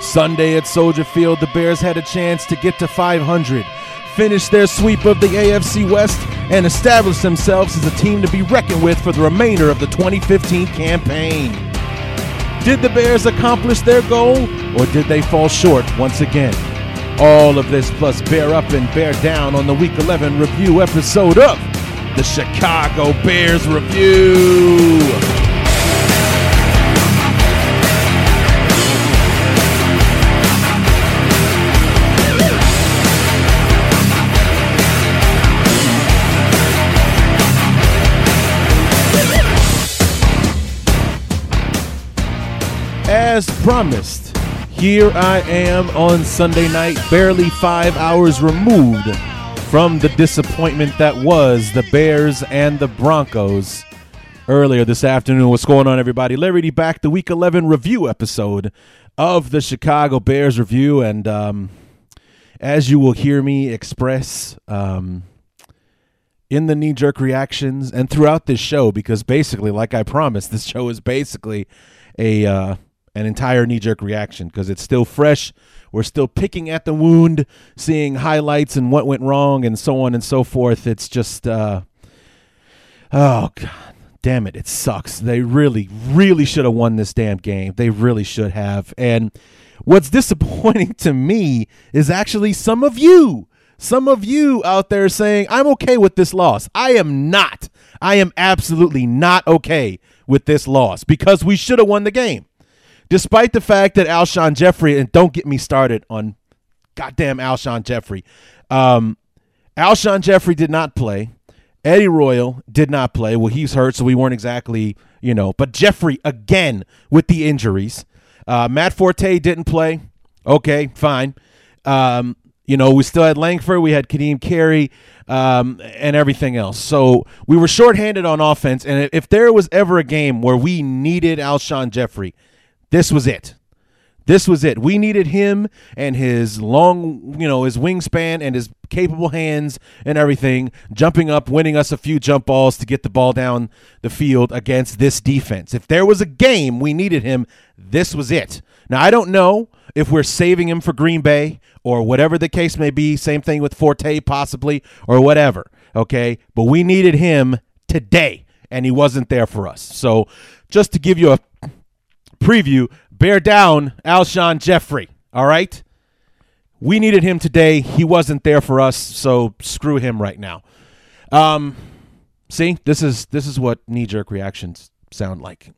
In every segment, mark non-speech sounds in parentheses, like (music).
Sunday at Soldier Field, the Bears had a chance to get to 500, finish their sweep of the AFC West, and establish themselves as a team to be reckoned with for the remainder of the 2015 campaign. Did the Bears accomplish their goal, or did they fall short once again? All of this plus bear up and bear down on the Week 11 review episode of the Chicago Bears Review. Promised, here I am on Sunday night, barely five hours removed from the disappointment that was the Bears and the Broncos earlier this afternoon. What's going on, everybody? Larry back, the Week 11 review episode of the Chicago Bears review. And um, as you will hear me express um, in the knee jerk reactions and throughout this show, because basically, like I promised, this show is basically a. Uh, an entire knee jerk reaction because it's still fresh. We're still picking at the wound, seeing highlights and what went wrong and so on and so forth. It's just, uh, oh, God. Damn it, it sucks. They really, really should have won this damn game. They really should have. And what's disappointing to me is actually some of you, some of you out there saying, I'm okay with this loss. I am not. I am absolutely not okay with this loss because we should have won the game despite the fact that Alshon Jeffery, and don't get me started on goddamn Alshon Jeffery. Um, Alshon Jeffery did not play. Eddie Royal did not play. Well, he's hurt, so we weren't exactly, you know. But Jeffery, again with the injuries. Uh, Matt Forte didn't play. Okay, fine. Um, you know, we still had Langford, we had Ka'Deem Carey, um, and everything else. So we were shorthanded on offense. And if there was ever a game where we needed Alshon Jeffery, this was it. This was it. We needed him and his long, you know, his wingspan and his capable hands and everything, jumping up, winning us a few jump balls to get the ball down the field against this defense. If there was a game we needed him, this was it. Now, I don't know if we're saving him for Green Bay or whatever the case may be. Same thing with Forte, possibly, or whatever. Okay. But we needed him today, and he wasn't there for us. So, just to give you a preview, bear down Alshon Jeffery. All right. We needed him today. He wasn't there for us, so screw him right now. Um, see, this is this is what knee jerk reactions sound like.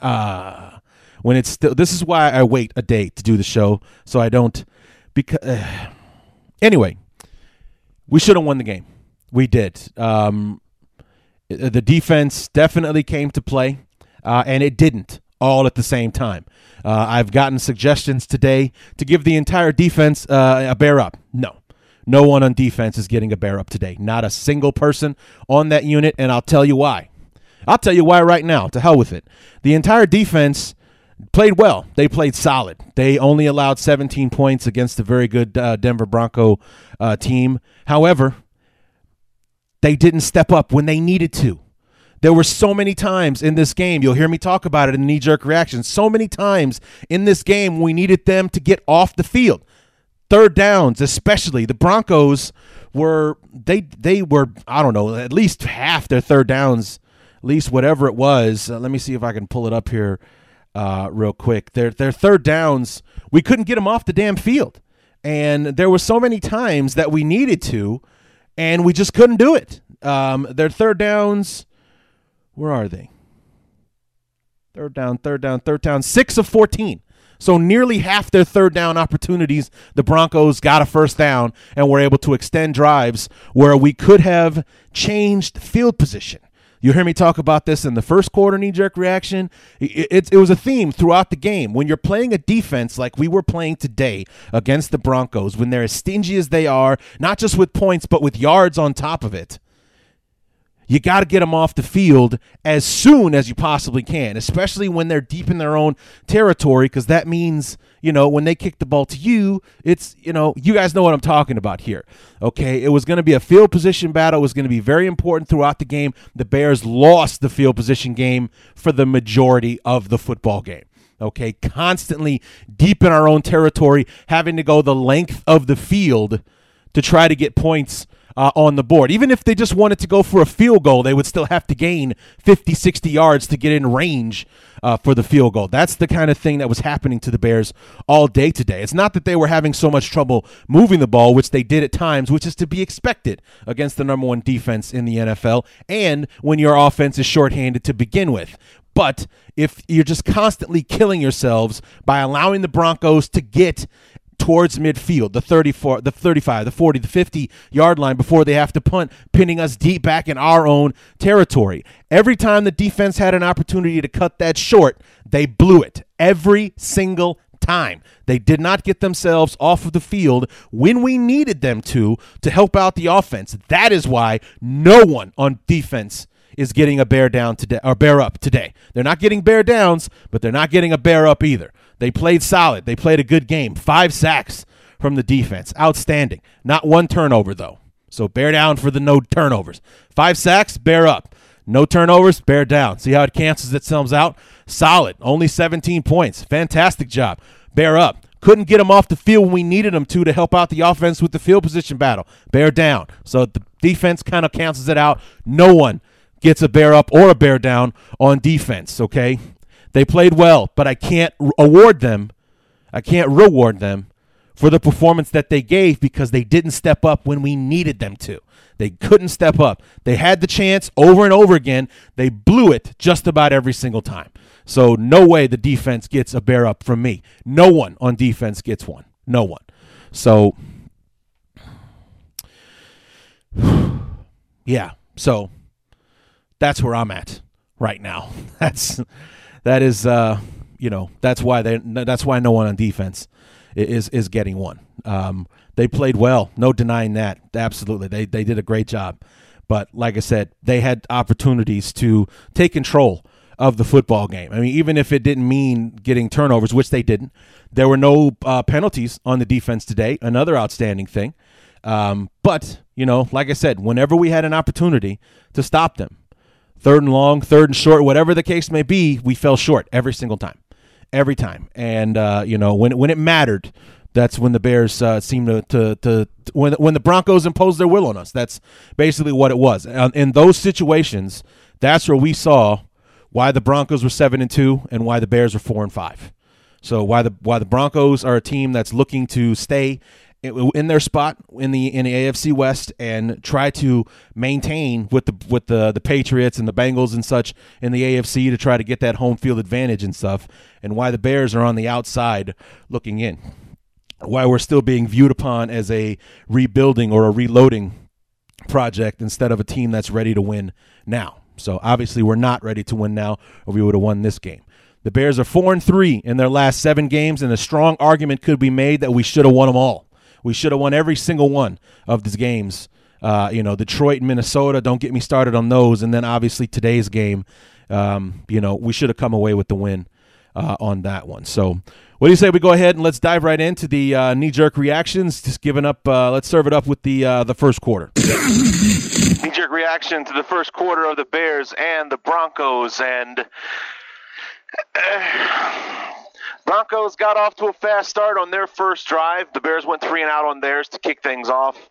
Uh when it's still. This is why I wait a day to do the show, so I don't. Because uh, anyway, we should have won the game. We did. Um, the defense definitely came to play, uh, and it didn't all at the same time. Uh, I've gotten suggestions today to give the entire defense uh, a bear up. No. No one on defense is getting a bear up today. Not a single person on that unit, and I'll tell you why. I'll tell you why right now. To hell with it. The entire defense played well. They played solid. They only allowed 17 points against a very good uh, Denver Bronco uh, team. However, they didn't step up when they needed to. There were so many times in this game, you'll hear me talk about it in knee jerk reaction. So many times in this game, we needed them to get off the field. Third downs, especially the Broncos were they they were I don't know at least half their third downs, at least whatever it was. Uh, let me see if I can pull it up here uh, real quick. Their their third downs, we couldn't get them off the damn field, and there were so many times that we needed to, and we just couldn't do it. Um, their third downs Where are they? Third down, third down, third down. Six of 14. So nearly half their third down opportunities, the Broncos got a first down and were able to extend drives where we could have changed field position. You hear me talk about this in the first quarter knee jerk reaction. It, it, it, was a theme throughout the game. When you're playing a defense like we were playing today against the Broncos, when they're as stingy as they are, not just with points, but with yards on top of it, you got to get them off the field as soon as you possibly can, especially when they're deep in their own territory, because that means, you know, when they kick the ball to you, it's, you know, you guys know what I'm talking about here. Okay. It was going to be a field position battle. It was going to be very important throughout the game. The Bears lost the field position game for the majority of the football game okay constantly deep in our own territory having to go the length of the field to try to get points uh, on the board. Even if they just wanted to go for a field goal, they would still have to gain 50, 60 yards to get in range uh, for the field goal. That's the kind of thing that was happening to the Bears all day today. It's not that they were having so much trouble moving the ball, which they did at times, which is to be expected against the number one defense in the NFL, and when your offense is shorthanded to begin with. But if you're just constantly killing yourselves by allowing the Broncos to get towards midfield, the 34, the 35, the 40, the 50 yard line before they have to punt, pinning us deep back in our own territory. Every time the defense had an opportunity to cut that short, they blew it. Every single time. They did not get themselves off of the field when we needed them to to help out the offense. That is why no one on defense is getting a bear down today or bear up today. They're not getting bear downs, but they're not getting a bear up either. They played solid. They played a good game. Five sacks from the defense. Outstanding. Not one turnover, though. So bear down for the no turnovers. Five sacks, bear up. No turnovers, bear down. See how it cancels itself out? Solid. Only 17 points. Fantastic job. Bear up. Couldn't get them off the field when we needed them to to help out the offense with the field position battle. Bear down. So the defense kind of cancels it out. No one gets a bear up or a bear down on defense, okay? They played well, but I can't award them, I can't reward them for the performance that they gave because they didn't step up when we needed them to. They couldn't step up. They had the chance over and over again. They blew it just about every single time. So, no way the defense gets a bear up from me. No one on defense gets one. No one. So, (sighs) yeah. So, that's where I'm at right now. (laughs) That's that is uh, you know that's why they that's why no one on defense is is getting one. Um, they played well, no denying that. Absolutely, they they did a great job. But like I said, they had opportunities to take control of the football game. I mean, even if it didn't mean getting turnovers, which they didn't, there were no uh, penalties on the defense today. Another outstanding thing. Um, but you know, like I said, whenever we had an opportunity to stop them, third and long, third and short, whatever the case may be, we fell short every single time, every time. And uh, you know, when when it mattered, that's when the Bears uh, seemed to, to, to when when the Broncos imposed their will on us. That's basically what it was. And in those situations, that's where we saw why the Broncos were seven and two and why the Bears were four and five. So why the why the Broncos are a team that's looking to stay in their spot in the in the AFC West and try to maintain with the with the the Patriots and the Bengals and such in the AFC to try to get that home field advantage and stuff, and why the Bears are on the outside looking in. Why we're still being viewed upon as a rebuilding or a reloading project instead of a team that's ready to win now. So obviously we're not ready to win now, or we would have won this game. The Bears are four and three in their last seven games, and a strong argument could be made that we should have won them all. We should have won every single one of these games. Uh, you know, Detroit and Minnesota. Don't get me started on those. And then obviously today's game. Um, you know, we should have come away with the win uh, on that one. So, what do you say we go ahead and let's dive right into the uh, knee jerk reactions? Just giving up. Uh, let's serve it up with the uh, the first quarter. (coughs) knee jerk reaction to the first quarter of the Bears and the Broncos and. Broncos got off to a fast start on their first drive. The Bears went three and out on theirs to kick things off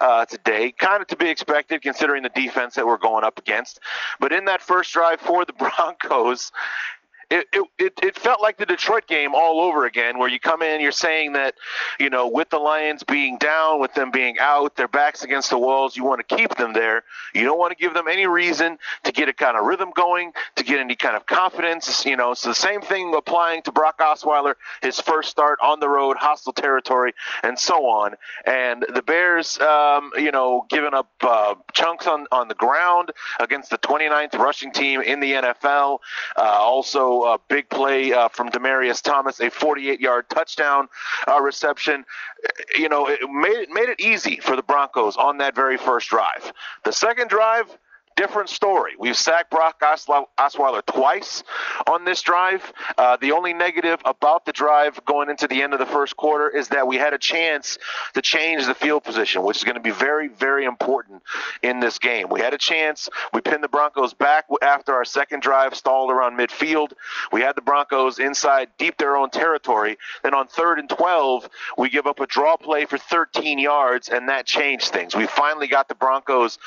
uh, today. Kind of to be expected considering the defense that we're going up against. But in that first drive for the (laughs) Broncos, it, it, it felt like the Detroit game all over again, where you come in, you're saying that, you know, with the Lions being down, with them being out, their backs against the walls, you want to keep them there. You don't want to give them any reason to get a kind of rhythm going, to get any kind of confidence, you know. So the same thing applying to Brock Osweiler, his first start on the road, hostile territory, and so on. And the Bears, um, you know, giving up uh, chunks on, on the ground against the 29th rushing team in the NFL. Uh, also, a big play uh, from Demaryius Thomas, a 48-yard touchdown uh, reception. You know, it made it made it easy for the Broncos on that very first drive. The second drive different story. We've sacked Brock Osweiler twice on this drive. Uh, the only negative about the drive going into the end of the first quarter is that we had a chance to change the field position, which is going to be very, very important in this game. We had a chance. We pinned the Broncos back after our second drive stalled around midfield. We had the Broncos inside deep their own territory. Then on third and 12, we give up a draw play for 13 yards, and that changed things. We finally got the Broncos.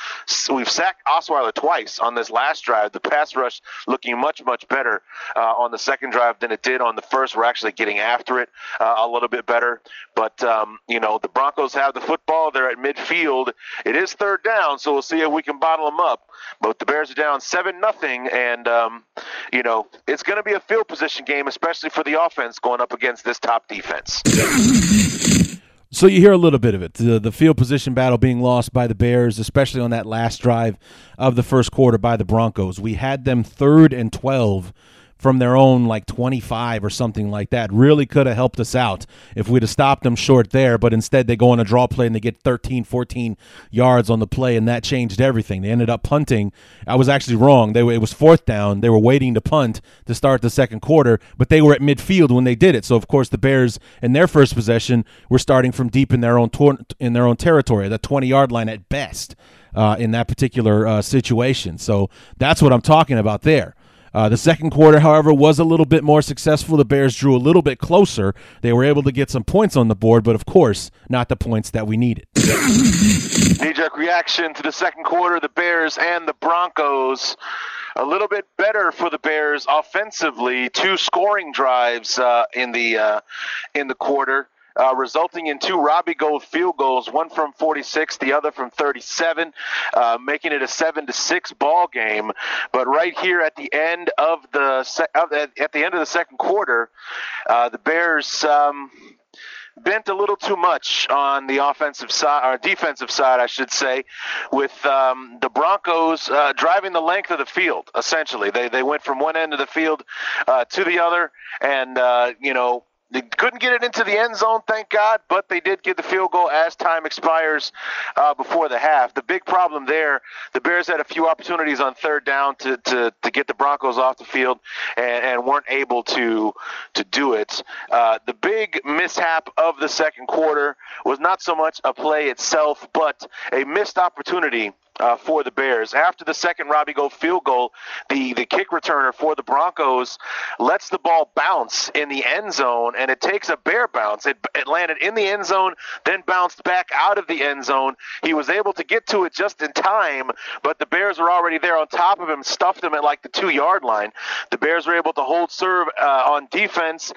We've sacked Osweiler Osweiler twice on this last drive. The pass rush looking much, much better uh, on the second drive than it did on the first. We're actually getting after it uh, a little bit better. But, um, you know, the Broncos have the football. They're at midfield. It is third down, so we'll see if we can bottle them up. But the Bears are down 7 nothing, and, um, you know, it's going to be a field position game, especially for the offense going up against this top defense. (laughs) So you hear a little bit of it. The, the field position battle being lost by the Bears, especially on that last drive of the first quarter by the Broncos. We had them third and 12 from their own like 25 or something like that. Really could have helped us out if we'd have stopped them short there, but instead they go on a draw play and they get 13, 14 yards on the play, and that changed everything. They ended up punting. I was actually wrong. They it was fourth down. They were waiting to punt to start the second quarter, but they were at midfield when they did it. So of course the Bears in their first possession were starting from deep in their own tor- in their own territory, the 20 yard line at best. Uh, in that particular uh, situation. So that's what I'm talking about there. Uh, the second quarter, however, was a little bit more successful. The Bears drew a little bit closer. They were able to get some points on the board, but of course, not the points that we needed. (coughs) Knee jerk reaction to the second quarter. The Bears and the Broncos a little bit better for the Bears offensively. Two scoring drives uh, in the uh, in the quarter uh, resulting in two Robbie Gould field goals, one from 46, the other from 37, uh, making it a seven to six ball game. But right here at the end of the se- at the end of the second quarter, uh, the Bears. Um, bent a little too much on the offensive side or defensive side, I should say, with um, the Broncos uh, driving the length of the field. Essentially, they they went from one end of the field uh, to the other, and uh, you know they couldn't get it into the end zone, thank God, but they did get the field goal as time expires uh, before the half. The big problem there, the Bears had a few opportunities on third down to, to, to get the Broncos off the field and, and weren't able to to do it. Uh, the big mishap of the second quarter was not so much a play itself, but a missed opportunity uh, for the Bears. After the second Robbie Gould field goal, the, the kick returner for the Broncos lets the ball bounce in the end zone, and it takes a bear bounce. It, it landed in the end zone, then bounced back out of the end zone. He was able to get to it just in time, but the Bears were already there on top of him, stuffed him at like the two yard line. The Bears were able to hold serve uh, on defense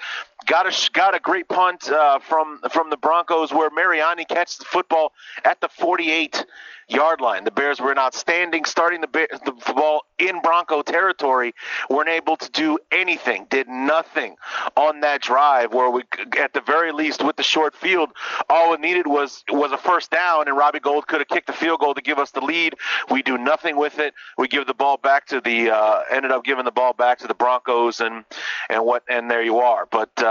got a got a great punt uh, from from the Broncos where Mariani catches the football at the 48 yard line. The Bears were outstanding starting the, the ball in Bronco territory. weren't able to do anything, did nothing on that drive where we, at the very least, with the short field, all it needed was was a first down, and Robbie Gould could have kicked the field goal to give us the lead. We do nothing with it. We give the ball back to the uh, ended up giving the ball back to the Broncos, and and what and there you are. But uh,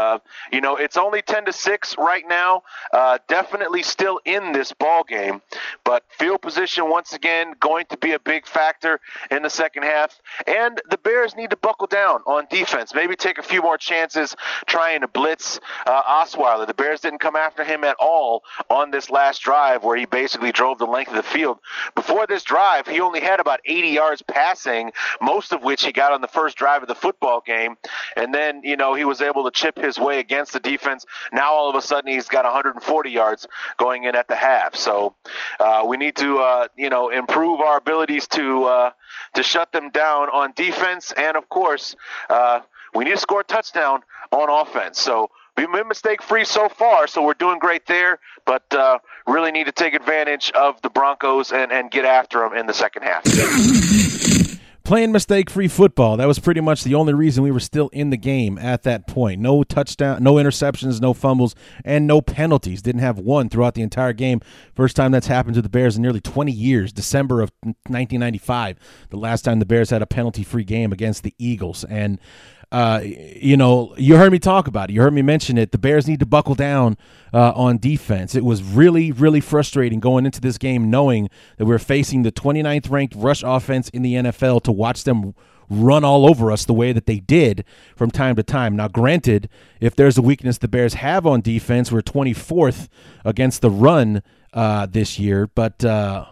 you know, it's only ten to six right now. Uh, definitely still in this ball game, but field position once again going to be a big factor in the second half. And the Bears need to buckle down on defense. Maybe take a few more chances trying to blitz uh, Osweiler. The Bears didn't come after him at all on this last drive where he basically drove the length of the field. Before this drive, he only had about 80 yards passing, most of which he got on the first drive of the football game. And then, you know, he was able to chip his his way against the defense. Now all of a sudden he's got 140 yards going in at the half. So uh, we need to uh, you know improve our abilities to uh, to shut them down on defense, and of course uh, we need to score a touchdown on offense. So we've been mistake free so far, so we're doing great there. But uh, really need to take advantage of the Broncos and, and get after them in the second half (laughs) playing mistake free football. That was pretty much the only reason we were still in the game at that point. No touchdown, no interceptions, no fumbles, and no penalties. Didn't have one throughout the entire game. First time that's happened to the Bears in nearly 20 years. December of 1995, the last time the Bears had a penalty free game against the Eagles. And uh, you know, you heard me talk about it. You heard me mention it. The Bears need to buckle down uh, on defense. It was really, really frustrating going into this game knowing that we are facing the 29th ranked rush offense in the NFL to watch them run all over us the way that they did from time to time. Now, granted, if there's a weakness the Bears have on defense, we're 24th against the run uh, this year, but uh,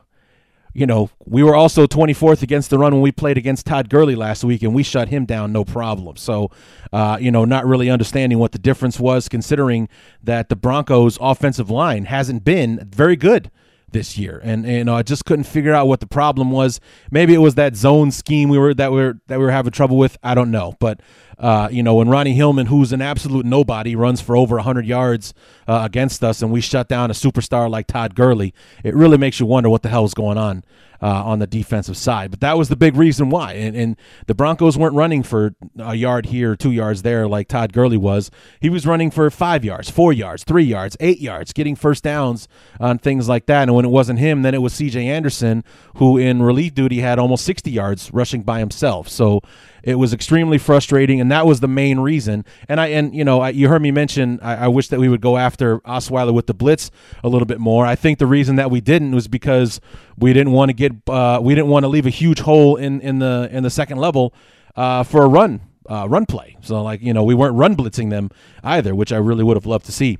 you know, we were also 24th against the run when we played against Todd Gurley last week, and we shut him down no problem. So, uh, you know, not really understanding what the difference was, considering that the Broncos' offensive line hasn't been very good this year, and, you know I just couldn't figure out what the problem was. Maybe it was that zone scheme we were that we were that we were having trouble with. I don't know, but uh, you know when Ronnie Hillman, who's an absolute nobody, runs for over 100 yards uh, against us, and we shut down a superstar like Todd Gurley, it really makes you wonder what the hell is going on uh, on the defensive side. But that was the big reason why. And, and, the Broncos weren't running for a yard here, two yards there, like Todd Gurley was. He was running for five yards, four yards, three yards, eight yards, getting first downs on things like that. And when it wasn't him, then it was C.J. Anderson, who in relief duty had almost 60 yards rushing by himself. So it was extremely frustrating, and that was the main reason. And I and you know I, you heard me mention I, I, wish that we would go after Osweiler with the blitz a little bit more. I think the reason that we didn't was because we didn't want to get uh, we didn't want to leave a huge hole in in the in the second level uh, for a run uh, run play. So like you know we weren't run blitzing them either, which I really would have loved to see.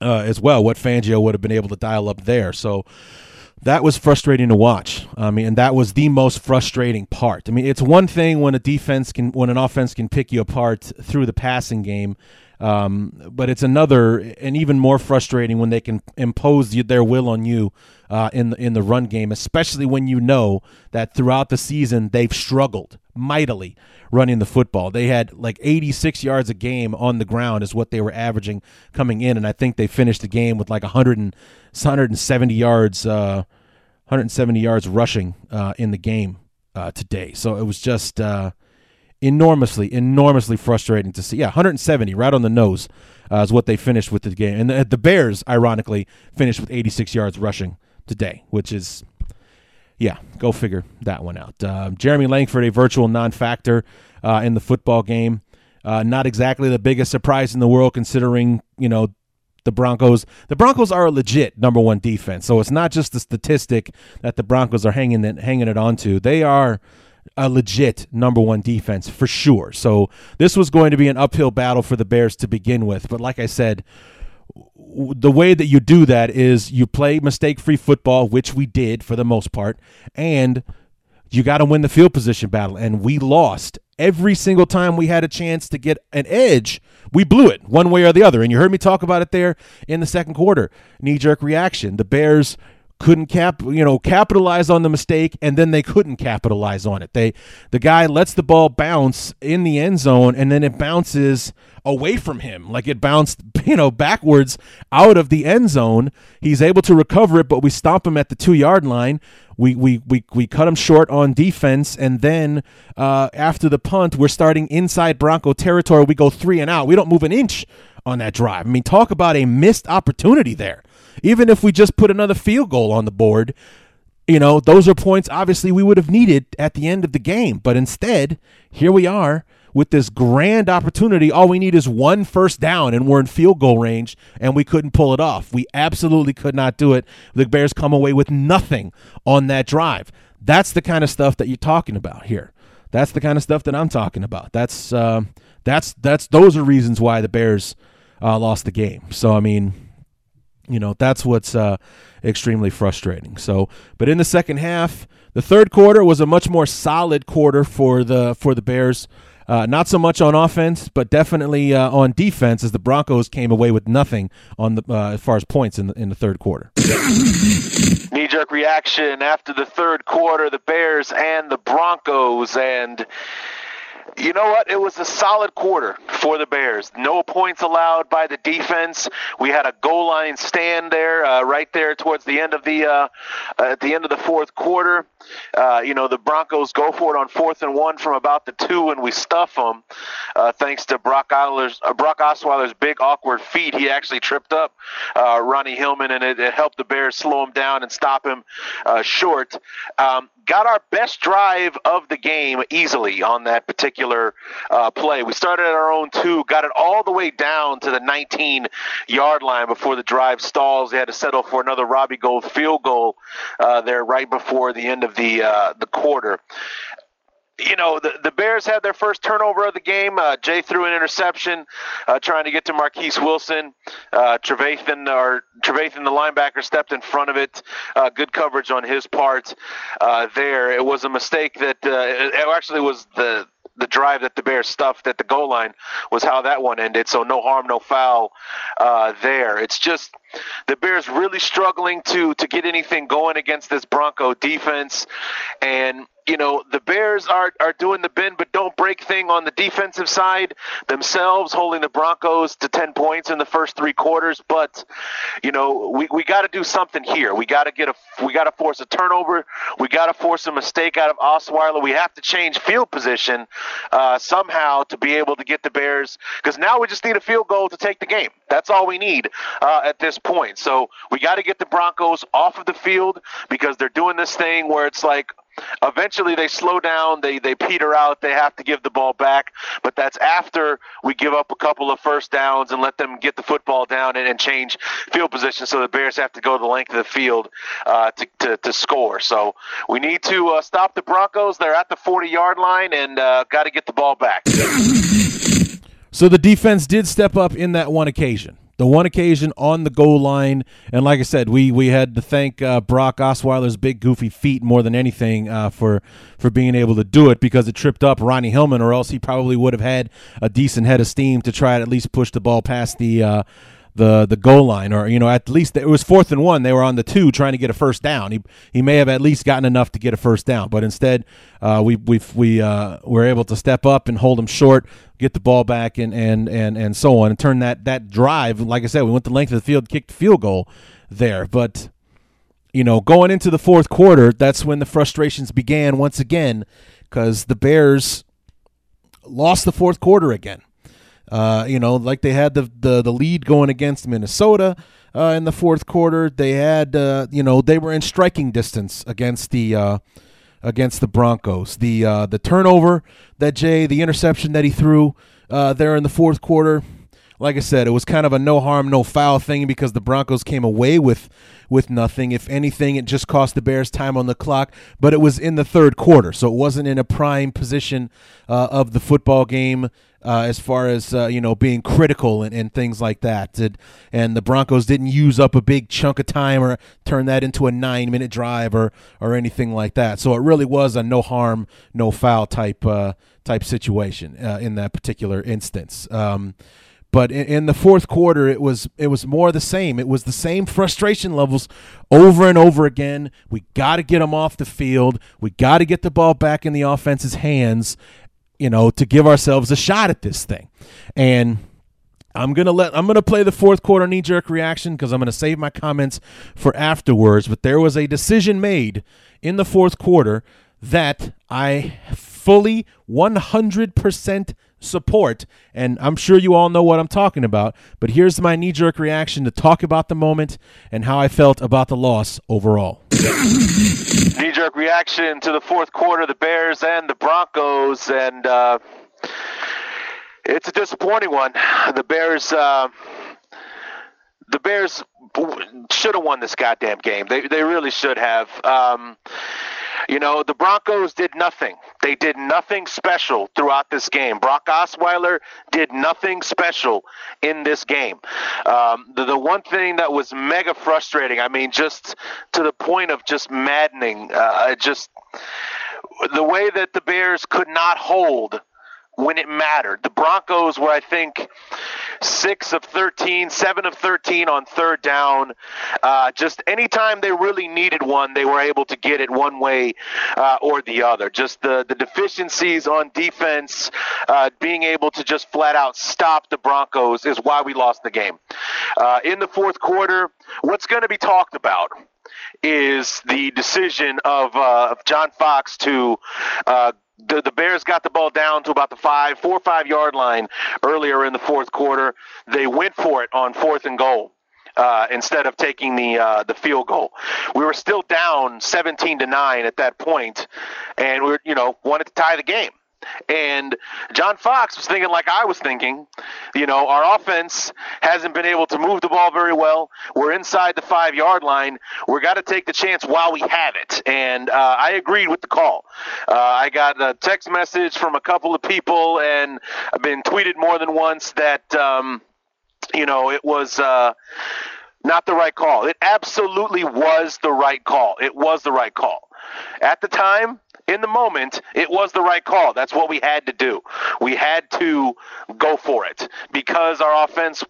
Uh, as well, what Fangio would have been able to dial up there. So, that was frustrating to watch. I mean, and that was the most frustrating part. I mean, it's one thing when a defense can, when an offense can pick you apart through the passing game, um, but it's another and even more frustrating when they can impose their will on you uh, in the in the run game, especially when you know that throughout the season they've struggled mightily running the football. They had like 86 yards a game on the ground is what they were averaging coming in, and I think they finished the game with like 100 and 170 yards, uh, 170 yards rushing uh, in the game uh, today. So it was just uh, enormously, enormously frustrating to see. Yeah, 170 right on the nose uh, is what they finished with the game, and the, the Bears, ironically, finished with 86 yards rushing today, which is yeah, go figure that one out. Uh, Jeremy Langford, a virtual non-factor uh, in the football game. Uh, not exactly the biggest surprise in the world, considering you know the Broncos. The Broncos are a legit number one defense, so it's not just the statistic that the Broncos are hanging it hanging it onto. They are a legit number one defense for sure. So this was going to be an uphill battle for the Bears to begin with. But like I said, the way that you do that is you play mistake free football, which we did for the most part, and you got to win the field position battle. And we lost every single time we had a chance to get an edge. We blew it one way or the other. And you heard me talk about it there in the second quarter. Knee jerk reaction. The Bears couldn't cap you know capitalize on the mistake and then they couldn't capitalize on it. They the guy lets the ball bounce in the end zone and then it bounces away from him. Like it bounced (laughs) you know backwards out of the end zone. He's able to recover it but we stop him at the 2 yard line. We we we, we cut him short on defense and then uh, after the punt we're starting inside bronco territory. We go 3 and out. We don't move an inch on that drive. I mean talk about a missed opportunity there even if we just put another field goal on the board, you know, those are points obviously we would have needed at the end of the game. But instead, here we are with this grand opportunity. All we need is one first down, and we're in field goal range, and we couldn't pull it off. We absolutely could not do it. The Bears come away with nothing on that drive. That's the kind of stuff that you're talking about here. That's the kind of stuff that I'm talking about. That's uh, that's that's those are reasons why the Bears uh, lost the game. So I mean, you know that's what's uh, extremely frustrating. So, but in the second half, the third quarter was a much more solid quarter for the for the Bears. Uh, not so much on offense, but definitely uh, on defense, as the Broncos came away with nothing on the uh, as far as points in the, in the third quarter. (coughs) Knee jerk reaction after the third quarter, the Bears and the Broncos, and you know what? It was a solid quarter for the Bears. No points allowed by the defense. We had a goal line stand there, uh, right there towards the end of the uh, uh, at the end of the fourth quarter. Uh, you know, the Broncos go for it on fourth and one from about the two, and we stuff them. Uh, thanks to Brock Osweiler's, uh, Brock Osweiler's big awkward feet, he actually tripped up Ronnie Hillman, and it, it, helped the Bears slow him down and stop him short. Um, got our best drive of the game easily on that particular uh, play. We started at our own two, got it all the way down to the 19 yard line before the drive stalls. They had to settle for another Robbie Gould field goal uh, there right before the end of the uh, the quarter you know, the, the Bears had their first turnover of the game. Uh, Jay threw an interception uh, trying to get to Marquess Wilson. Uh, Trevathan, or Trevathan, the linebacker, stepped in front of it. Uh, good coverage on his part uh, there. It was a mistake that uh, it actually was the the drive that the Bears stuffed at the goal line was how that one ended. So no harm, no foul uh, there. It's just the Bears really struggling to to get anything going against this Bronco defense, and you know, the Bears are, are doing the bend but don't break thing on the defensive side themselves, holding the Broncos to 10 points in the first three quarters. But, you know, we, we got to do something here. We got to get a, we got to force a turnover. We got to force a mistake out of Osweiler. We have to change field position uh, somehow to be able to get the Bears, because now we just need a field goal to take the game. That's all we need uh, at this point. So we got to get the Broncos off of the field because they're doing this thing where it's like, Eventually, they slow down, they they peter out, they have to give the ball back. But that's after we give up a couple of first downs and let them get the football down and, and change field position. So the Bears have to go the length of the field uh, to, to, to score. So we need to uh, stop the Broncos. They're at the 40 yard line and uh, got to get the ball back. So the defense did step up in that one occasion the one occasion on the goal line, and like I said, we we had to thank uh, Brock Osweiler's big goofy feet more than anything uh, for for being able to do it because it tripped up Ronnie Hillman, or else he probably would have had a decent head of steam to try to at least push the ball past the. Uh, the the goal line, or you know, at least it was fourth and one. They were on the two trying to get a first down. He he may have at least gotten enough to get a first down, but instead, uh, we we we uh, were able to step up and hold them short, get the ball back, and and and and so on, and turn that that drive. Like I said, we went the length of the field, kicked the field goal there, but. You know, going into the fourth quarter, that's when the frustrations began once again, because the Bears lost the fourth quarter again. Uh, you know, like they had the, the, the lead going against Minnesota uh, in the fourth quarter. They had, uh, you know, they were in striking distance against the uh, against the Broncos. The uh, the turnover that Jay, the interception that he threw uh, there in the fourth quarter. Like I said, it was kind of a no harm, no foul thing because the Broncos came away with with nothing. If anything, it just cost the Bears time on the clock, but it was in the third quarter, so it wasn't in a prime position of the football game. Uh, as far as uh, you know, being critical and, and things like that, and, and the Broncos didn't use up a big chunk of time or turn that into a nine-minute drive or or anything like that. So it really was a no harm, no foul type uh, type situation uh, in that particular instance. Um, but in, in, the fourth quarter, it was it was more the same. It was the same frustration levels over and over again. We got to get them off the field. We got to get the ball back in the offense's hands, you know, to give ourselves a shot at this thing. And I'm gonna let I'm gonna play the fourth quarter knee jerk reaction because I'm gonna save my comments for afterwards. But there was a decision made in the fourth quarter that I fully 100% support. And I'm sure you all know what I'm talking about. But here's my knee jerk reaction to talk about the moment and how I felt about the loss overall. Knee jerk reaction to the fourth quarter, the Bears and the Broncos. And uh, it's a disappointing one. The Bears. Uh, the Bears should have won this goddamn game. They they really should have. Um, you know, the Broncos did nothing. They did nothing special throughout this game. Brock Osweiler did nothing special in this game. Um, the, the one thing that was mega frustrating, I mean, just to the point of just maddening, uh, just the way that the Bears could not hold when it mattered. The Broncos were, I think, six of 13, seven of 13 on third down. Uh, just anytime they really needed one, they were able to get it one way uh, or the other. Just the, the deficiencies on defense, uh, being able to just flat out stop the Broncos is why we lost the game. Uh, in the fourth quarter, what's going to be talked about? Is the decision of, uh, of John Fox to uh, the, the Bears got the ball down to about the five, four or five yard line earlier in the fourth quarter. They went for it on fourth and goal. Uh, instead of taking the uh, the field goal, we were still down 17 to nine at that point, and we were, you know wanted to tie the game. And John Fox was thinking like I was thinking. You know, our offense hasn't been able to move the ball very well. We're inside the five yard line. We've got to take the chance while we have it. And uh, I agreed with the call. Uh, I got a text message from a couple of people, and I've been tweeted more than once that, um, you know, it was. Uh, not the right call. It absolutely was the right call. It was the right call. At the time, in the moment, it was the right call. That's what we had to do. We had to go for it because our offense,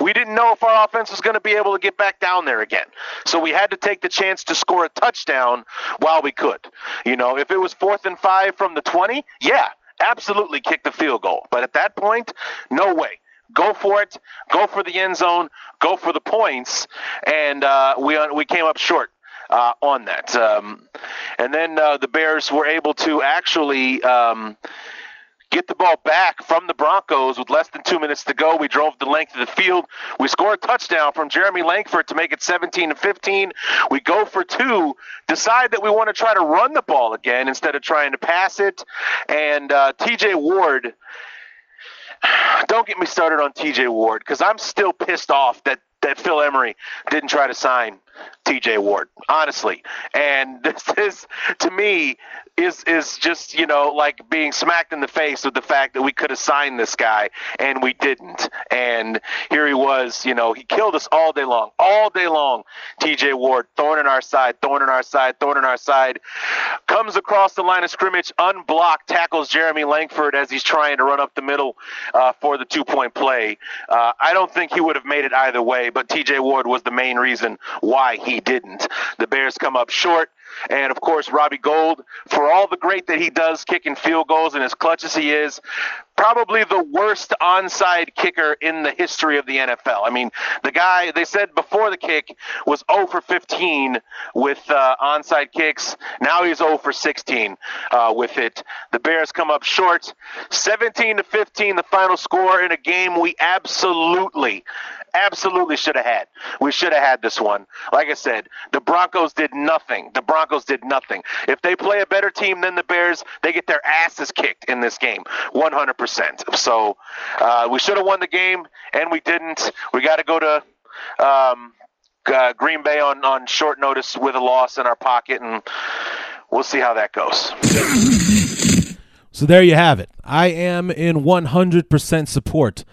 we didn't know if our offense was going to be able to get back down there again. So we had to take the chance to score a touchdown while we could. You know, if it was fourth and five from the 20, yeah, absolutely kick the field goal. But at that point, no way go for it, go for the end zone, go for the points, and uh, we we came up short uh, on that. Um, and then uh, the Bears were able to actually. Um, get the ball back from the Broncos with less than two minutes to go. We drove the length of the field. We scored a touchdown from Jeremy Langford to make it 17 to 15. We go for two, decide that we want to try to run the ball again instead of trying to pass it. And uh, TJ Ward, don't get me started on TJ Ward because I'm still pissed off that that Phil Emery didn't try to sign TJ Ward, honestly. And (laughs) this is, to me, is is just you know like being smacked in the face with the fact that we could have signed this guy and we didn't. And here he was, you know, he killed us all day long, all day long. TJ Ward, thorn in our side, thorn in our side, thorn in our side, comes across the line of scrimmage, unblocked, tackles Jeremy Langford as he's trying to run up the middle uh, for the two point play. Uh, I don't think he would have made it either way, but TJ Ward was the main reason why he didn't. The Bears come up short. And of course, Robbie Gould, for all the great that he does kicking field goals and as clutch as he is, probably the worst onside kicker in the history of the NFL. I mean, the guy they said before the kick was 0 for 15 with uh, onside kicks. Now he's 0 for 16 uh, with it. The Bears come up short, 17 to 15, the final score in a game we absolutely, absolutely should have had. We should have had this one. Like I said, the Broncos did nothing. The Broncos did nothing. If they play a better team than the Bears, they get their asses kicked in this game. 100%. So uh, we should have won the game, and we didn't. We got to go to um, uh, Green Bay on, on short notice with a loss in our pocket, and we'll see how that goes. So there you have it. I am in 100% support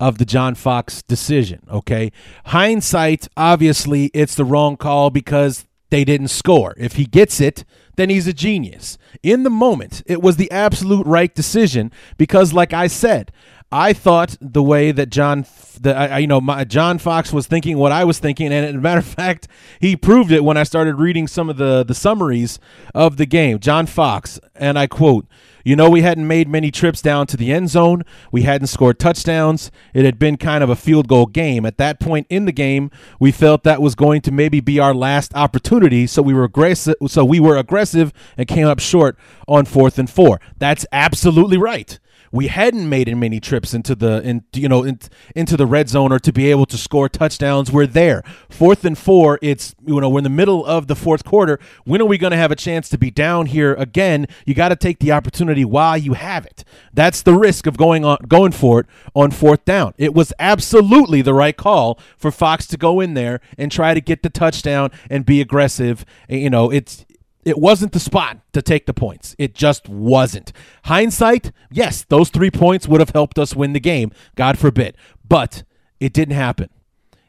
of the John Fox decision, okay? Hindsight, obviously, it's the wrong call because they didn't score. If he gets it, then he's a genius. In the moment, it was the absolute right decision because, like I said, I thought the way that John, the I, you know, my, John Fox was thinking what I was thinking, and as a matter of (laughs) fact, he proved it when I started reading some of the the summaries of the game. John Fox, and I quote. You know, we hadn't made many trips down to the end zone. We hadn't scored touchdowns. It had been kind of a field goal game. At that point in the game, we felt that was going to maybe be our last opportunity. So we were aggressive. So we were aggressive and came up short on fourth and four. That's absolutely right we hadn't made as many trips into the in, you know in, into the red zone or to be able to score touchdowns. We're there. Fourth and four. It's you know we're in the middle of the fourth quarter. When are we going to have a chance to be down here again? You got to take the opportunity while you have it. That's the risk of going on going for it on fourth down. It was absolutely the right call for Fox to go in there and try to get the touchdown and be aggressive. You know it's it wasn't the spot to take the points. It just wasn't. Hindsight, yes, those three points would have helped us win the game, God forbid. But it didn't happen.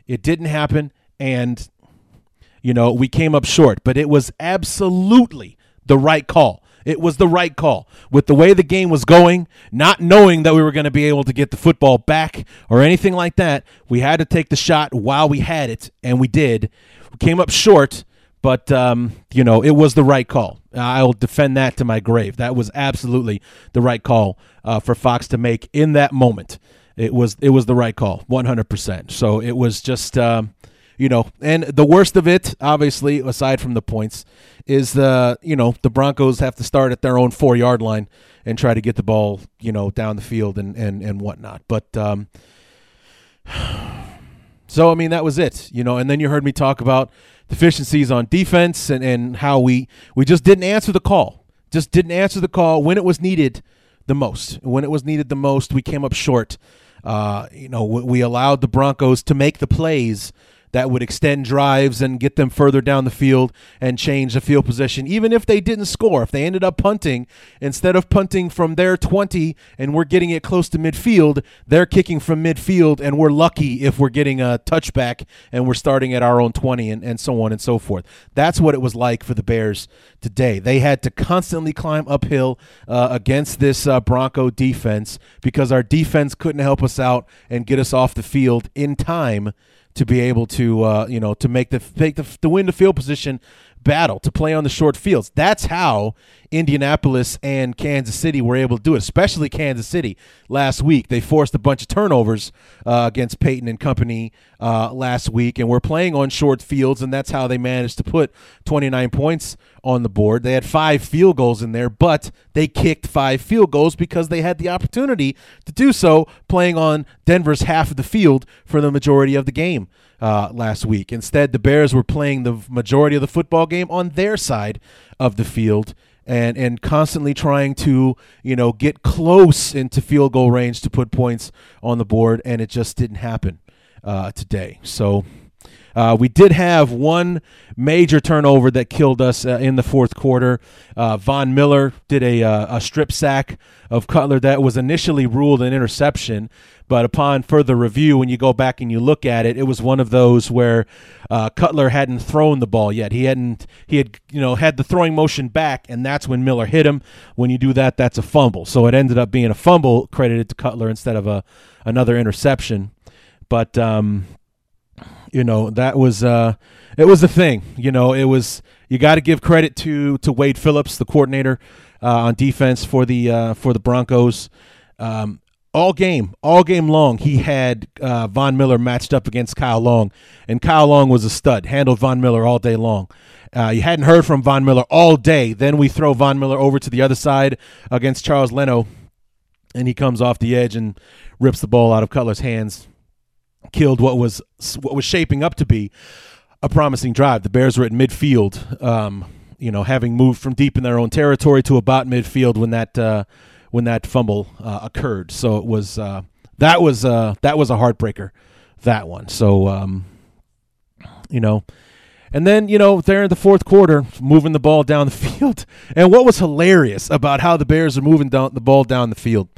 It didn't happen. And, you know, we came up short. But it was absolutely the right call. It was the right call. With the way the game was going, not knowing that we were going to be able to get the football back or anything like that, we had to take the shot while we had it, and we did. We came up short, but um, you know it was the right call. I'll defend that to my grave. That was absolutely the right call uh, for Fox to make in that moment. It was it was the right call, 100%. So it was just. Um, you know, and the worst of it, obviously, aside from the points, is the you know the Broncos have to start at their own four yard line and try to get the ball you know down the field and and and whatnot. But um, so I mean that was it, you know. And then you heard me talk about deficiencies on defense and and how we we just didn't answer the call, just didn't answer the call when it was needed the most. When it was needed the most, we came up short. Uh, you know, we allowed the Broncos to make the plays that would extend drives and get them further down the field and change the field position, even if they didn't score. If they ended up punting, instead of punting from their 20 and we're getting it close to midfield, they're kicking from midfield and we're lucky if we're getting a touchback and we're starting at our own 20 and, and so on and so forth. That's what it was like for the Bears today. They had to constantly climb uphill uh, against this uh, Bronco defense because our defense couldn't help us out and get us off the field in time to be able to uh, you know to make the make the to win the field position battle to play on the short fields. That's how Indianapolis and Kansas City were able to do it, especially Kansas City last week. They forced a bunch of turnovers uh, against Peyton and company uh, last week, and we're playing on short fields, and that's how they managed to put 29 points on the board. They had five field goals in there, but they kicked five field goals because they had the opportunity to do so playing on Denver's half of the field for the majority of the game. Uh, last week. Instead, the Bears were playing the majority of the football game on their side of the field, and and constantly trying to you know get close into field goal range to put points on the board, and it just didn't happen uh, today. So. Uh, we did have one major turnover that killed us uh, in the fourth quarter. Uh, Von Miller did a, uh, a strip sack of Cutler that was initially ruled an interception, but upon further review, when you go back and you look at it, it was one of those where uh, Cutler hadn't thrown the ball yet. He hadn't. He had you know had the throwing motion back, and that's when Miller hit him. When you do that, that's a fumble. So it ended up being a fumble credited to Cutler instead of a another interception. But um, you know that was uh, it was a thing. You know it was you got to give credit to to Wade Phillips, the coordinator uh, on defense for the uh, for the Broncos. Um, all game, all game long, he had uh, Von Miller matched up against Kyle Long, and Kyle Long was a stud. Handled Von Miller all day long. Uh, you hadn't heard from Von Miller all day. Then we throw Von Miller over to the other side against Charles Leno, and he comes off the edge and rips the ball out of Cutler's hands. Killed what was what was shaping up to be a promising drive. The Bears were at midfield, um, you know, having moved from deep in their own territory to about midfield when that. Uh, when that fumble uh, occurred. So it was uh, that was uh, that was a heartbreaker, that one. So um, you know, and then you know there in the fourth quarter, moving the ball down the (laughs) field. And what was hilarious about how the Bears are moving down the ball down the field.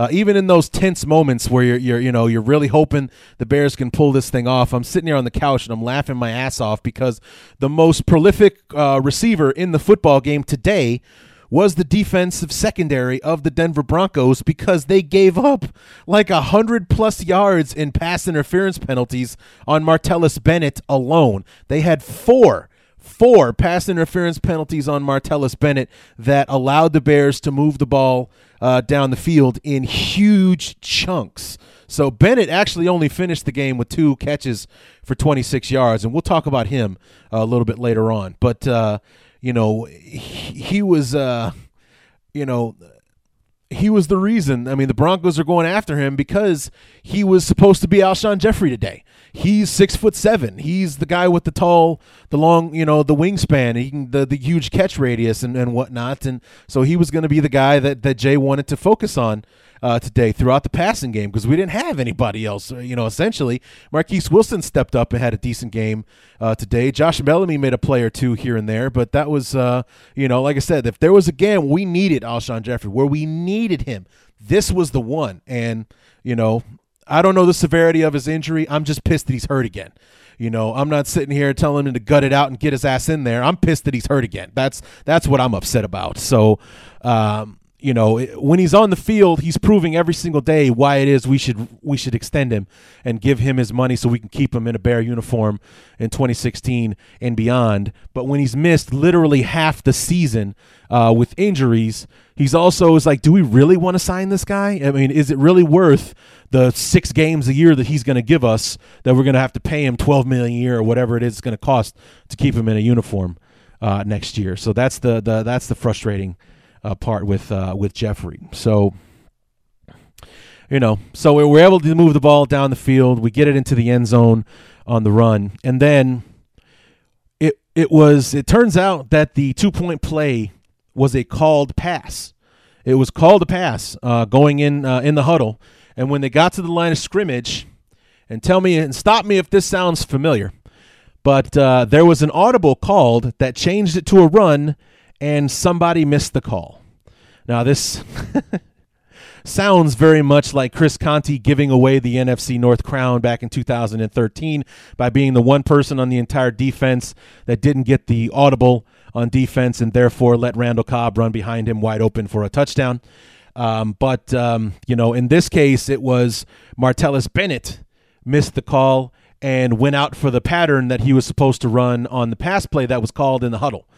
Uh, even in those tense moments where you're, you're, you know, you're really hoping the Bears can pull this thing off. I'm sitting here on the couch and I'm laughing my ass off because the most prolific uh, receiver in the football game today was the defensive secondary of the Denver Broncos because they gave up like a hundred plus yards in pass interference penalties on Martellus Bennett alone. They had four four pass interference penalties on Martellus Bennett that allowed the Bears to move the ball uh, down the field in huge chunks. So Bennett actually only finished the game with two catches for 26 yards, and we'll talk about him a little bit later on. But uh, you know, he, he was, uh, you know, he was the reason. I mean, the Broncos are going after him because he was supposed to be Alshon Jeffery today. He's six foot seven. He's the guy with the tall, the long, you know, the wingspan, he can, the the huge catch radius and, and whatnot. And so he was going to be the guy that that Jay wanted to focus on uh, today throughout the passing game because we didn't have anybody else. Uh, you know, essentially, Marquess Wilson stepped up and had a decent game uh, today. Josh Bellamy made a play or two here and there, but that was, uh, you know, like I said, if there was a game we needed Alshon Jeffery, where we needed him, this was the one. And, you know, I don't know the severity of his injury. I'm just pissed that he's hurt again You know, I'm not sitting here telling him to gut it out and get his ass in there. I'm pissed that he's hurt again. That's that's what I'm upset about. So, um, you know, when he's on the field, he's proving every single day why it is we should we should extend him and give him his money so we can keep him in a bear uniform in 2016 and beyond. But when he's missed literally half the season uh, with injuries, he's also is like, do we really want to sign this guy? I mean, is it really worth the six games a year that he's going to give us that we're going to have to pay him 12 million a year or whatever it is it's going to cost to keep him in a uniform uh, next year? So that's the, the that's the frustrating uh, part with uh, with Jeffery. So you know, so we we're able to move the ball down the field. We get it into the end zone on the run, and then it it was. It turns out that the two point play was a called pass. It was called a pass uh, going in uh, in the huddle, and when they got to the line of scrimmage, and tell me and stop me if this sounds familiar, but uh, there was an audible called that changed it to a run and somebody missed the call. Now, this (laughs) sounds very much like Chris Conte giving away the NFC North crown back in 2013 by being the one person on the entire defense that didn't get the audible on defense and therefore let Randall Cobb run behind him wide open for a touchdown. Um, but, um, you know, in this case, it was Martellus Bennett missed the call and went out for the pattern that he was supposed to run on the pass play that was called in the huddle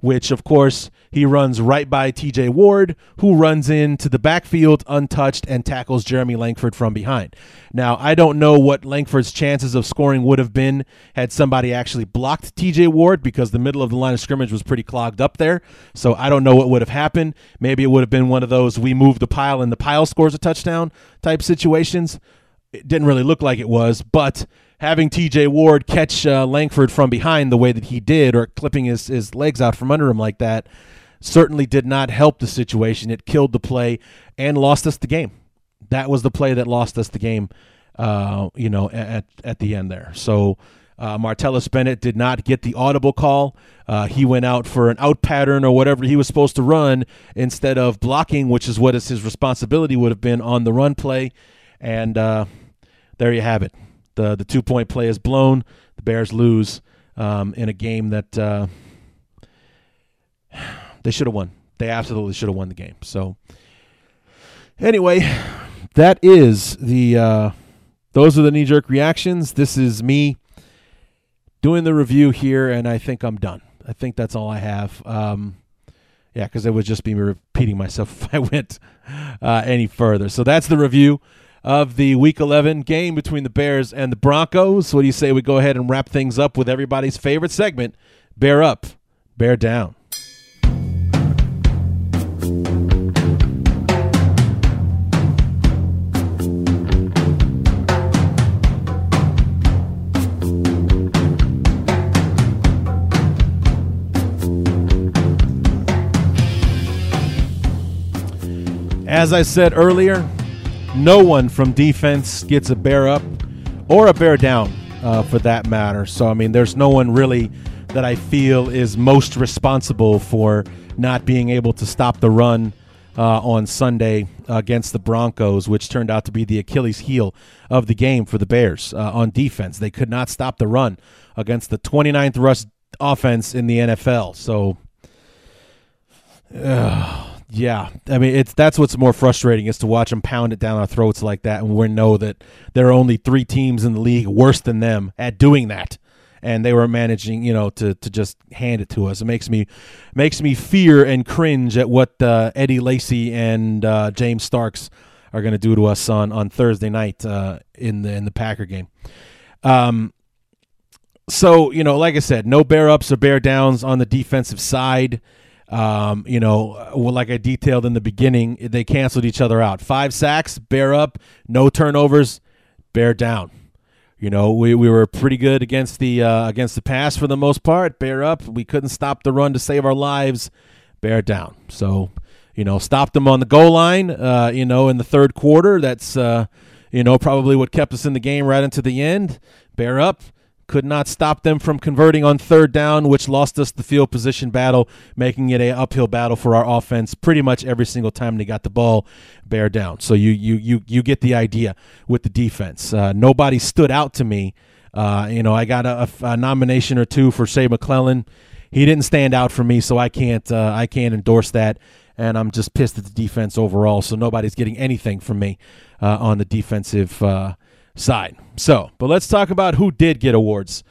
which of course he runs right by TJ Ward, who runs into the backfield untouched and tackles Jeremy Langford from behind. Now, I don't know what Langford's chances of scoring would have been had somebody actually blocked TJ Ward because the middle of the line of scrimmage was pretty clogged up there. So I don't know what would have happened. Maybe it would have been one of those we move the pile and the pile scores a touchdown type situations. It didn't really look like it was, but having TJ Ward catch uh, Langford from behind the way that he did, or clipping his, his legs out from under him like that, certainly did not help the situation. It killed the play and lost us the game. That was the play that lost us the game, uh, you know, at, at the end there. So uh, Martellus Bennett did not get the audible call. Uh, he went out for an out pattern or whatever he was supposed to run instead of blocking, which is what is his responsibility would have been on the run play. And uh, there you have it the the two point play is blown. The Bears lose um, in a game that uh, (sighs) they should have won. They absolutely should have won the game. So anyway, that is the uh, those are the knee jerk reactions. This is me doing the review here, and I think I'm done. I think that's all I have. Um, yeah, because it would just be repeating myself (laughs) if I went uh, any further. So that's the review of the Week 11 game between the Bears and the Broncos. What do you say we go ahead and wrap things up with everybody's favorite segment, Bear Up, Bear Down? As I said earlier, no one from defense gets a bear up or a bear down uh, for that matter. So, I mean, there's no one really that I feel is most responsible for not being able to stop the run uh, on Sunday against the Broncos, which turned out to be the Achilles heel of the game for the Bears uh, on defense. They could not stop the run against the 29th rush offense in the NFL. So, (sighs) uh, yeah, I mean it's that's what's more frustrating is to watch them pound it down our throats like that, and we know that there are only three teams in the league worse than them at doing that, and they were managing, you know, to to just hand it to us. It makes me makes me fear and cringe at what uh, Eddie Lacy and uh, James Starks are going to do to us on on Thursday night uh, in the in the Packer game. Um, so you know, like I said, no bear ups or bear downs on the defensive side. Um, you know, well, like I detailed in the beginning, they canceled each other out. Five sacks, bear up, no turnovers, bear down. You know, we, we were pretty good against the uh, against the pass for the most part. Bear up. We couldn't stop the run to save our lives. Bear down. So, you know, stopped them on the goal line. Uh, you know, in the third quarter. That's uh, you know probably what kept us in the game right into the end. Bear up could not stop them from converting on third down, which lost us the field position battle, making it a uphill battle for our offense pretty much every single time they got the ball bear down. So you you you you get the idea with the defense. Uh, nobody stood out to me Uh, you know, I got a, a, nomination or two for Shea McClellin. He didn't stand out for me, so I can't uh, I can't endorse that. And I'm just pissed at the defense overall. So nobody's getting anything from me uh, on the defensive uh, side. So, but let's talk about who did get awards.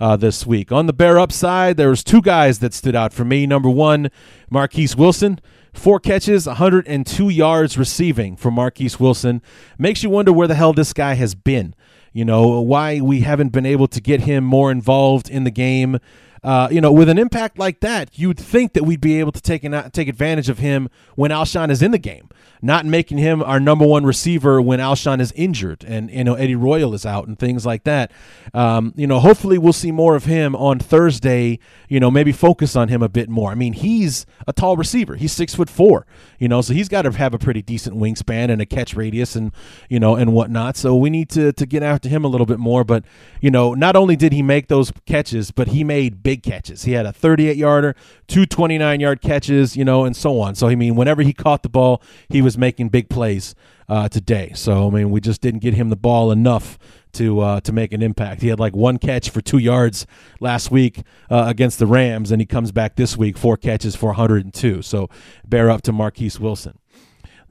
Uh, this week. On the Bear upside, there was two guys that stood out for me. Number one, Marquess Wilson, four catches, 102 yards receiving for Marquess Wilson. Makes you wonder where the hell this guy has been. You know why we haven't been able to get him more involved in the game. Uh, you know, with an impact like that, you'd think that we'd be able to take an, take advantage of him when Alshon is in the game not making him our number one receiver when Alshon is injured and you know Eddie Royal is out and things like that. Um, you know, hopefully we'll see more of him on Thursday. You know, maybe focus on him a bit more. I mean, he's a tall receiver. He's six foot four. You know, so he's got to have a pretty decent wingspan and a catch radius and you know and whatnot. So we need to to get after him a little bit more. But you know, not only did he make those catches, but he made big catches. He had a 38 yarder, two 29 yard catches, you know, and so on. So I mean, whenever he caught the ball, he was was making big plays uh, today. So I mean, we just didn't get him the ball enough to uh, to make an impact. He had like one catch for two yards last week uh, against the Rams, and he comes back this week four catches for 102. So bear up to Marquess Wilson.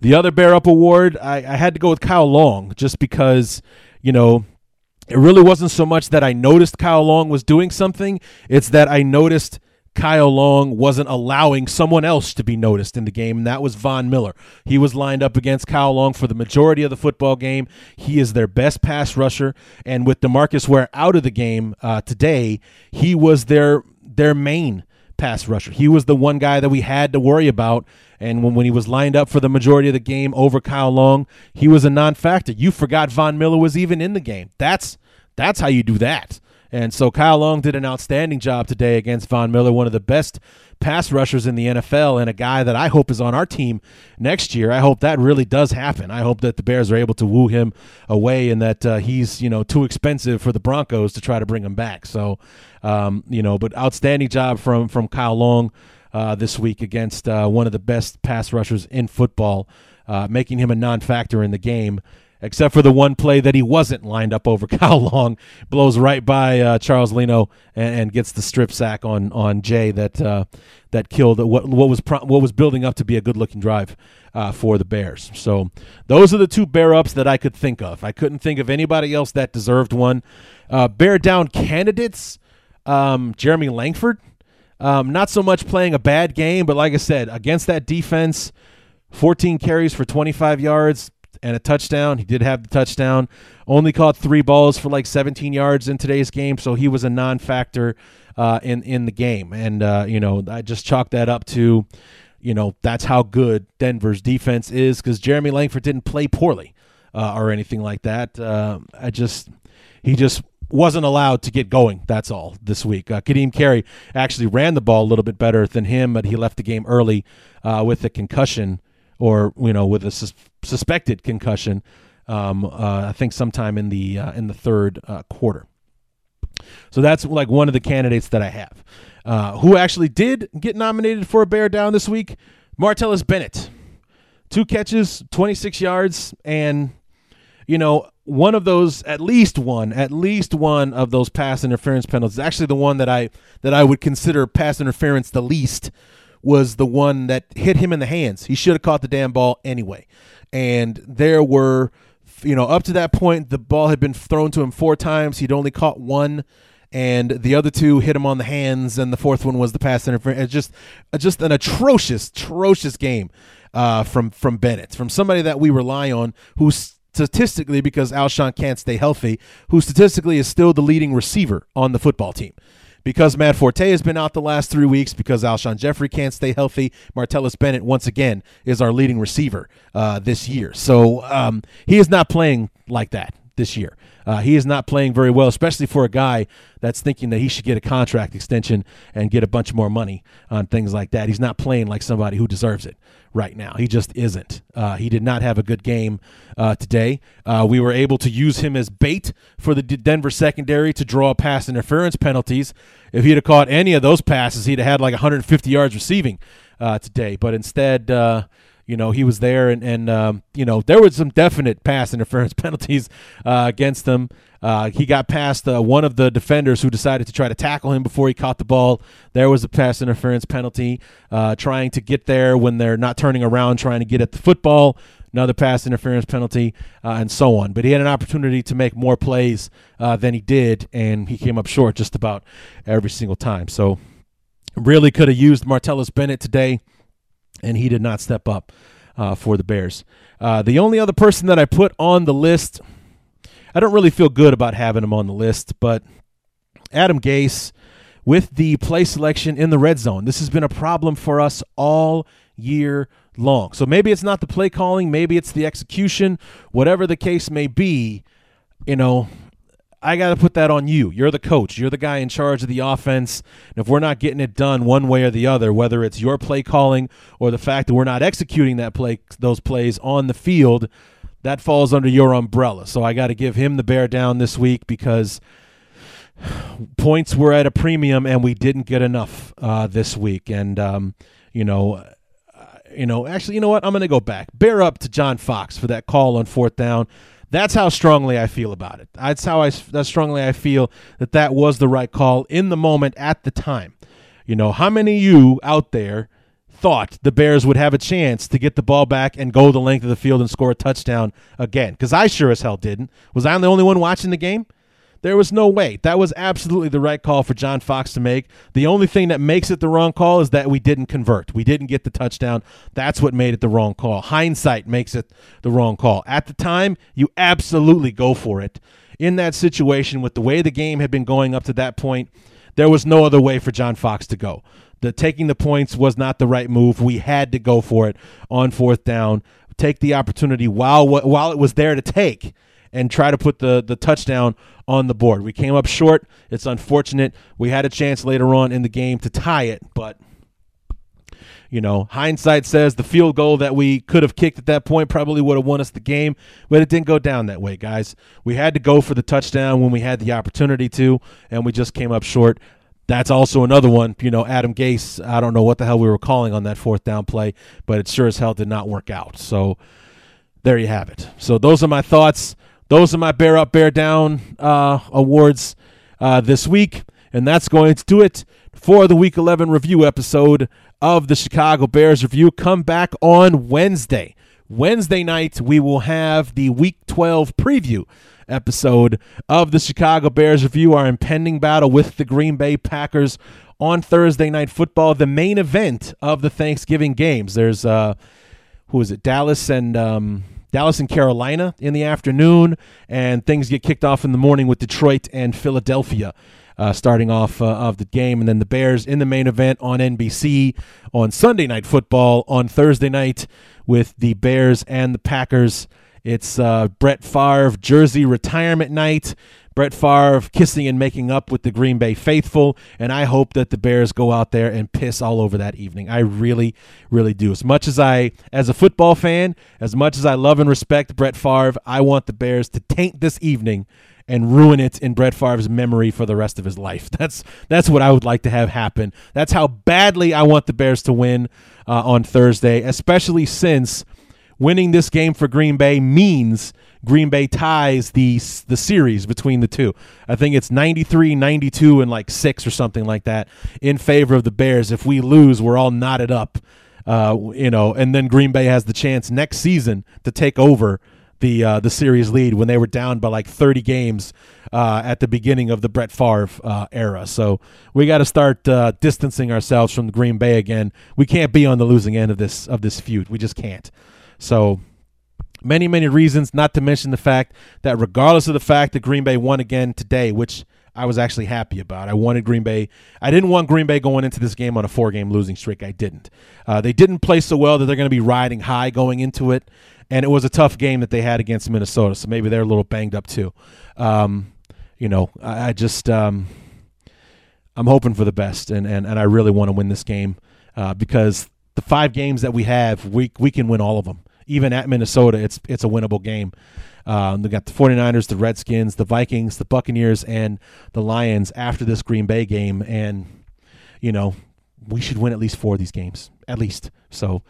The other bear up award, I, I had to go with Kyle Long just because you know it really wasn't so much that I noticed Kyle Long was doing something; it's that I noticed Kyle Long wasn't allowing someone else to be noticed in the game, and that was Von Miller. He was lined up against Kyle Long for the majority of the football game. He is their best pass rusher, and with Demarcus Ware out of the game uh, today, he was their their main pass rusher. He was the one guy that we had to worry about. And when, when he was lined up for the majority of the game over Kyle Long, he was a non-factor. You forgot Von Miller was even in the game. That's that's how you do that. And so Kyle Long did an outstanding job today against Von Miller, one of the best pass rushers in the NFL, and a guy that I hope is on our team next year. I hope that really does happen. I hope that the Bears are able to woo him away, and that uh, he's you know too expensive for the Broncos to try to bring him back. So, um, you know, but outstanding job from from Kyle Long uh, this week against uh, one of the best pass rushers in football, uh, making him a non-factor in the game except for the one play that he wasn't lined up over (laughs) Kyle Long, blows right by uh, Charles Leno and, and, gets the strip sack on on Jay that uh, that killed what what was pro- what was building up to be a good looking drive uh, for the Bears. So those are the two bear ups that I could think of. I couldn't think of anybody else that deserved one. Uh, bear down candidates, um, Jeremy Langford. Um, not so much playing a bad game, but like I said, against that defense, 14 carries for 25 yards, and a touchdown. He did have the touchdown. Only caught three balls for like 17 yards in today's game, so he was a non-factor uh, in in the game. And uh, you know, I just chalk that up to, you know, that's how good Denver's defense is because Jeremy Langford didn't play poorly uh, or anything like that. Uh, I just he just wasn't allowed to get going. That's all this week. Uh, Ka'Deem Carey actually ran the ball a little bit better than him, but he left the game early uh, with a concussion or you know with a sus- suspected concussion. Um, uh, I think sometime in the uh, in the third uh, quarter. So that's like one of the candidates that I have. Uh, who actually did get nominated for a bear down this week? Martellus Bennett, two catches, 26 yards, and you know one of those, at least one, at least one of those pass interference penalties. Actually, the one that I that I would consider pass interference the least was the one that hit him in the hands. He should have caught the damn ball anyway. And there were, you know, up to that point, the ball had been thrown to him four times. He'd only caught one, and the other two hit him on the hands, and the fourth one was the pass interference. It's just, just an atrocious, atrocious game uh, from from Bennett, from somebody that we rely on, who statistically, because Alshon can't stay healthy, who statistically is still the leading receiver on the football team because Matt Forte has been out the last three weeks, because Alshon Jeffery can't stay healthy, Martellus Bennett, once again, is our leading receiver uh, this year. So um, he is not playing like that this year. Uh, he is not playing very well, especially for a guy that's thinking that he should get a contract extension and get a bunch more money on things like that. He's not playing like somebody who deserves it right now. He just isn't. Uh, he did not have a good game uh, today. Uh, we were able to use him as bait for the Denver secondary to draw pass interference penalties. If he'd have caught any of those passes, he'd have had like 150 yards receiving uh, today. But instead, uh, You know, he was there, and and um, you know there was some definite pass interference (laughs) penalties uh, against him. Uh, he got past uh, one of the defenders who decided to try to tackle him before he caught the ball. There was a pass interference penalty. Uh, trying to get there when they're not turning around, trying to get at the football. Another pass interference penalty, uh, and so on. But he had an opportunity to make more plays uh, than he did, and he came up short just about every single time. So, really could have used Martellus Bennett today, and he did not step up uh, for the Bears. the only other person that I put on the list I don't really feel good about having him on the list, but Adam Gase with the play selection in the red zone. This has been a problem for us all year long. So maybe it's not the play calling, maybe it's the execution, whatever the case may be, you know, I got to put that on you. You're the coach. You're the guy in charge of the offense. And if we're not getting it done one way or the other, whether it's your play calling or the fact that we're not executing that play those plays on the field, that falls under your umbrella. So I got to give him the bear down this week because points were at a premium and we didn't get enough uh, this week. And um, you know, uh, you know, actually, you know what? I'm going to go back. Bear up to John Fox for that call on fourth down. That's how strongly I feel about it. That's how I that strongly I feel that that was the right call in the moment at the time. You know, how many of you out there thought the Bears would have a chance to get the ball back and go the length of the field and score a touchdown again. Because I sure as hell didn't. Was I the only one watching the game? There was no way. That was absolutely the right call for John Fox to make. The only thing that makes it the wrong call is that we didn't convert. We didn't get the touchdown. That's what made it the wrong call. Hindsight makes it the wrong call. At the time, you absolutely go for it. In that situation, with the way the game had been going up to that point, there was no other way for John Fox to go. The taking the points was not the right move. We had to go for it on fourth down, take the opportunity while while it was there to take, and try to put the the touchdown on the board. We came up short. It's unfortunate. We had a chance later on in the game to tie it, but you know, hindsight says the field goal that we could have kicked at that point probably would have won us the game, but it didn't go down that way, guys. We had to go for the touchdown when we had the opportunity to, and we just came up short that's also another one. You know, Adam Gase, I don't know what the hell we were calling on that fourth down play, but it sure as hell did not work out. So there you have it. So those are my thoughts. Those are my Bear Up, Bear Down uh, awards uh, this week. And that's going to do it for the Week 11 review episode of the Chicago Bears review. Come back on Wednesday. Wednesday night, we will have the Week 12 preview episode of the Chicago Bears review our impending battle with the Green Bay Packers on Thursday night football, the main event of the Thanksgiving games. There's uh who is it? Dallas and um Dallas and Carolina in the afternoon, and things get kicked off in the morning with Detroit and Philadelphia. Uh, starting off uh, of the game, and then the Bears in the main event on NBC on Sunday Night Football on Thursday night with the Bears and the Packers it's uh, Brett Favre jersey retirement night. Brett Favre kissing and making up with the Green Bay faithful, and I hope that the Bears go out there and piss all over that evening. I really, really do. As much as I, as a football fan, as much as I love and respect Brett Favre, I want the Bears to taint this evening and ruin it in Brett Favre's memory for the rest of his life. (laughs) That's that's what I would like to have happen. That's how badly I want the Bears to win uh, on Thursday, especially since winning this game for Green Bay means Green Bay ties the the series between the two. I think it's 93, 92 and like 6 or something like that in favor of the Bears. If we lose, we're all knotted up. Uh, you know, and then Green Bay has the chance next season to take over the uh, the series lead when they were down by like 30 games uh, at the beginning of the Brett Favre uh, era. So we got to start uh, distancing ourselves from Green Bay again. We can't be on the losing end of this of this feud. We just can't. So many, many reasons, not to mention the fact that regardless of the fact that Green Bay won again today, which I was actually happy about. I wanted Green Bay. I didn't want Green Bay going into this game on a four game losing streak. I didn't. Uh, they didn't play so well that they're going to be riding high going into it. And it was a tough game that they had against Minnesota. So maybe they're a little banged up too. Um, you know, I, I just. Um, I'm hoping for the best, and, and, and I really want to win this game uh, because the five games that we have, we, we can win all of them even at Minnesota, it's it's a winnable game. Um, they got the 49ers, the Redskins, the Vikings, the Buccaneers, and the Lions after this Green Bay game. And, you know, we should win at least four of these games, at least. So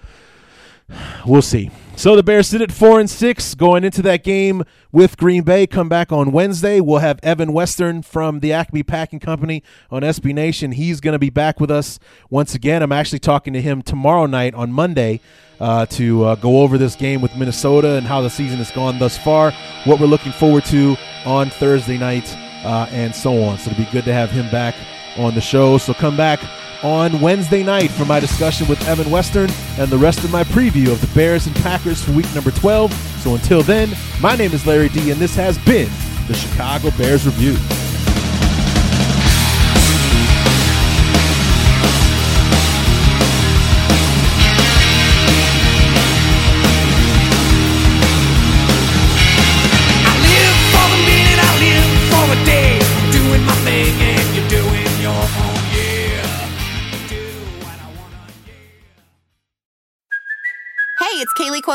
we'll see. So the Bears sit at four and six going into that game with Green Bay. Come back on Wednesday. We'll have Evan Western from the Acme Packing Company on SB Nation. He's going to be back with us once again. I'm actually talking to him tomorrow night on Monday uh, to uh, go over this game with Minnesota and how the season has gone thus far, what we're looking forward to on Thursday night, uh, and so on. So it'll be good to have him back on the show. So come back on Wednesday night for my discussion with Evan Western and the rest of my preview of the Bears and Packers for week number 12. So until then, my name is Larry D, and this has been the Chicago Bears Review.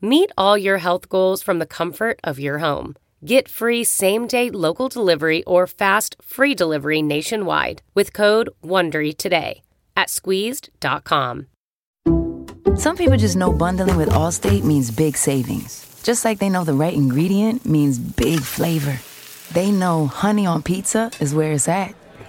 Meet all your health goals from the comfort of your home. Get free same day local delivery or fast free delivery nationwide with code WONDERY today at squeezed.com. Some people just know bundling with Allstate means big savings just like they know the right ingredient means big flavor. They know honey on pizza is where it's at,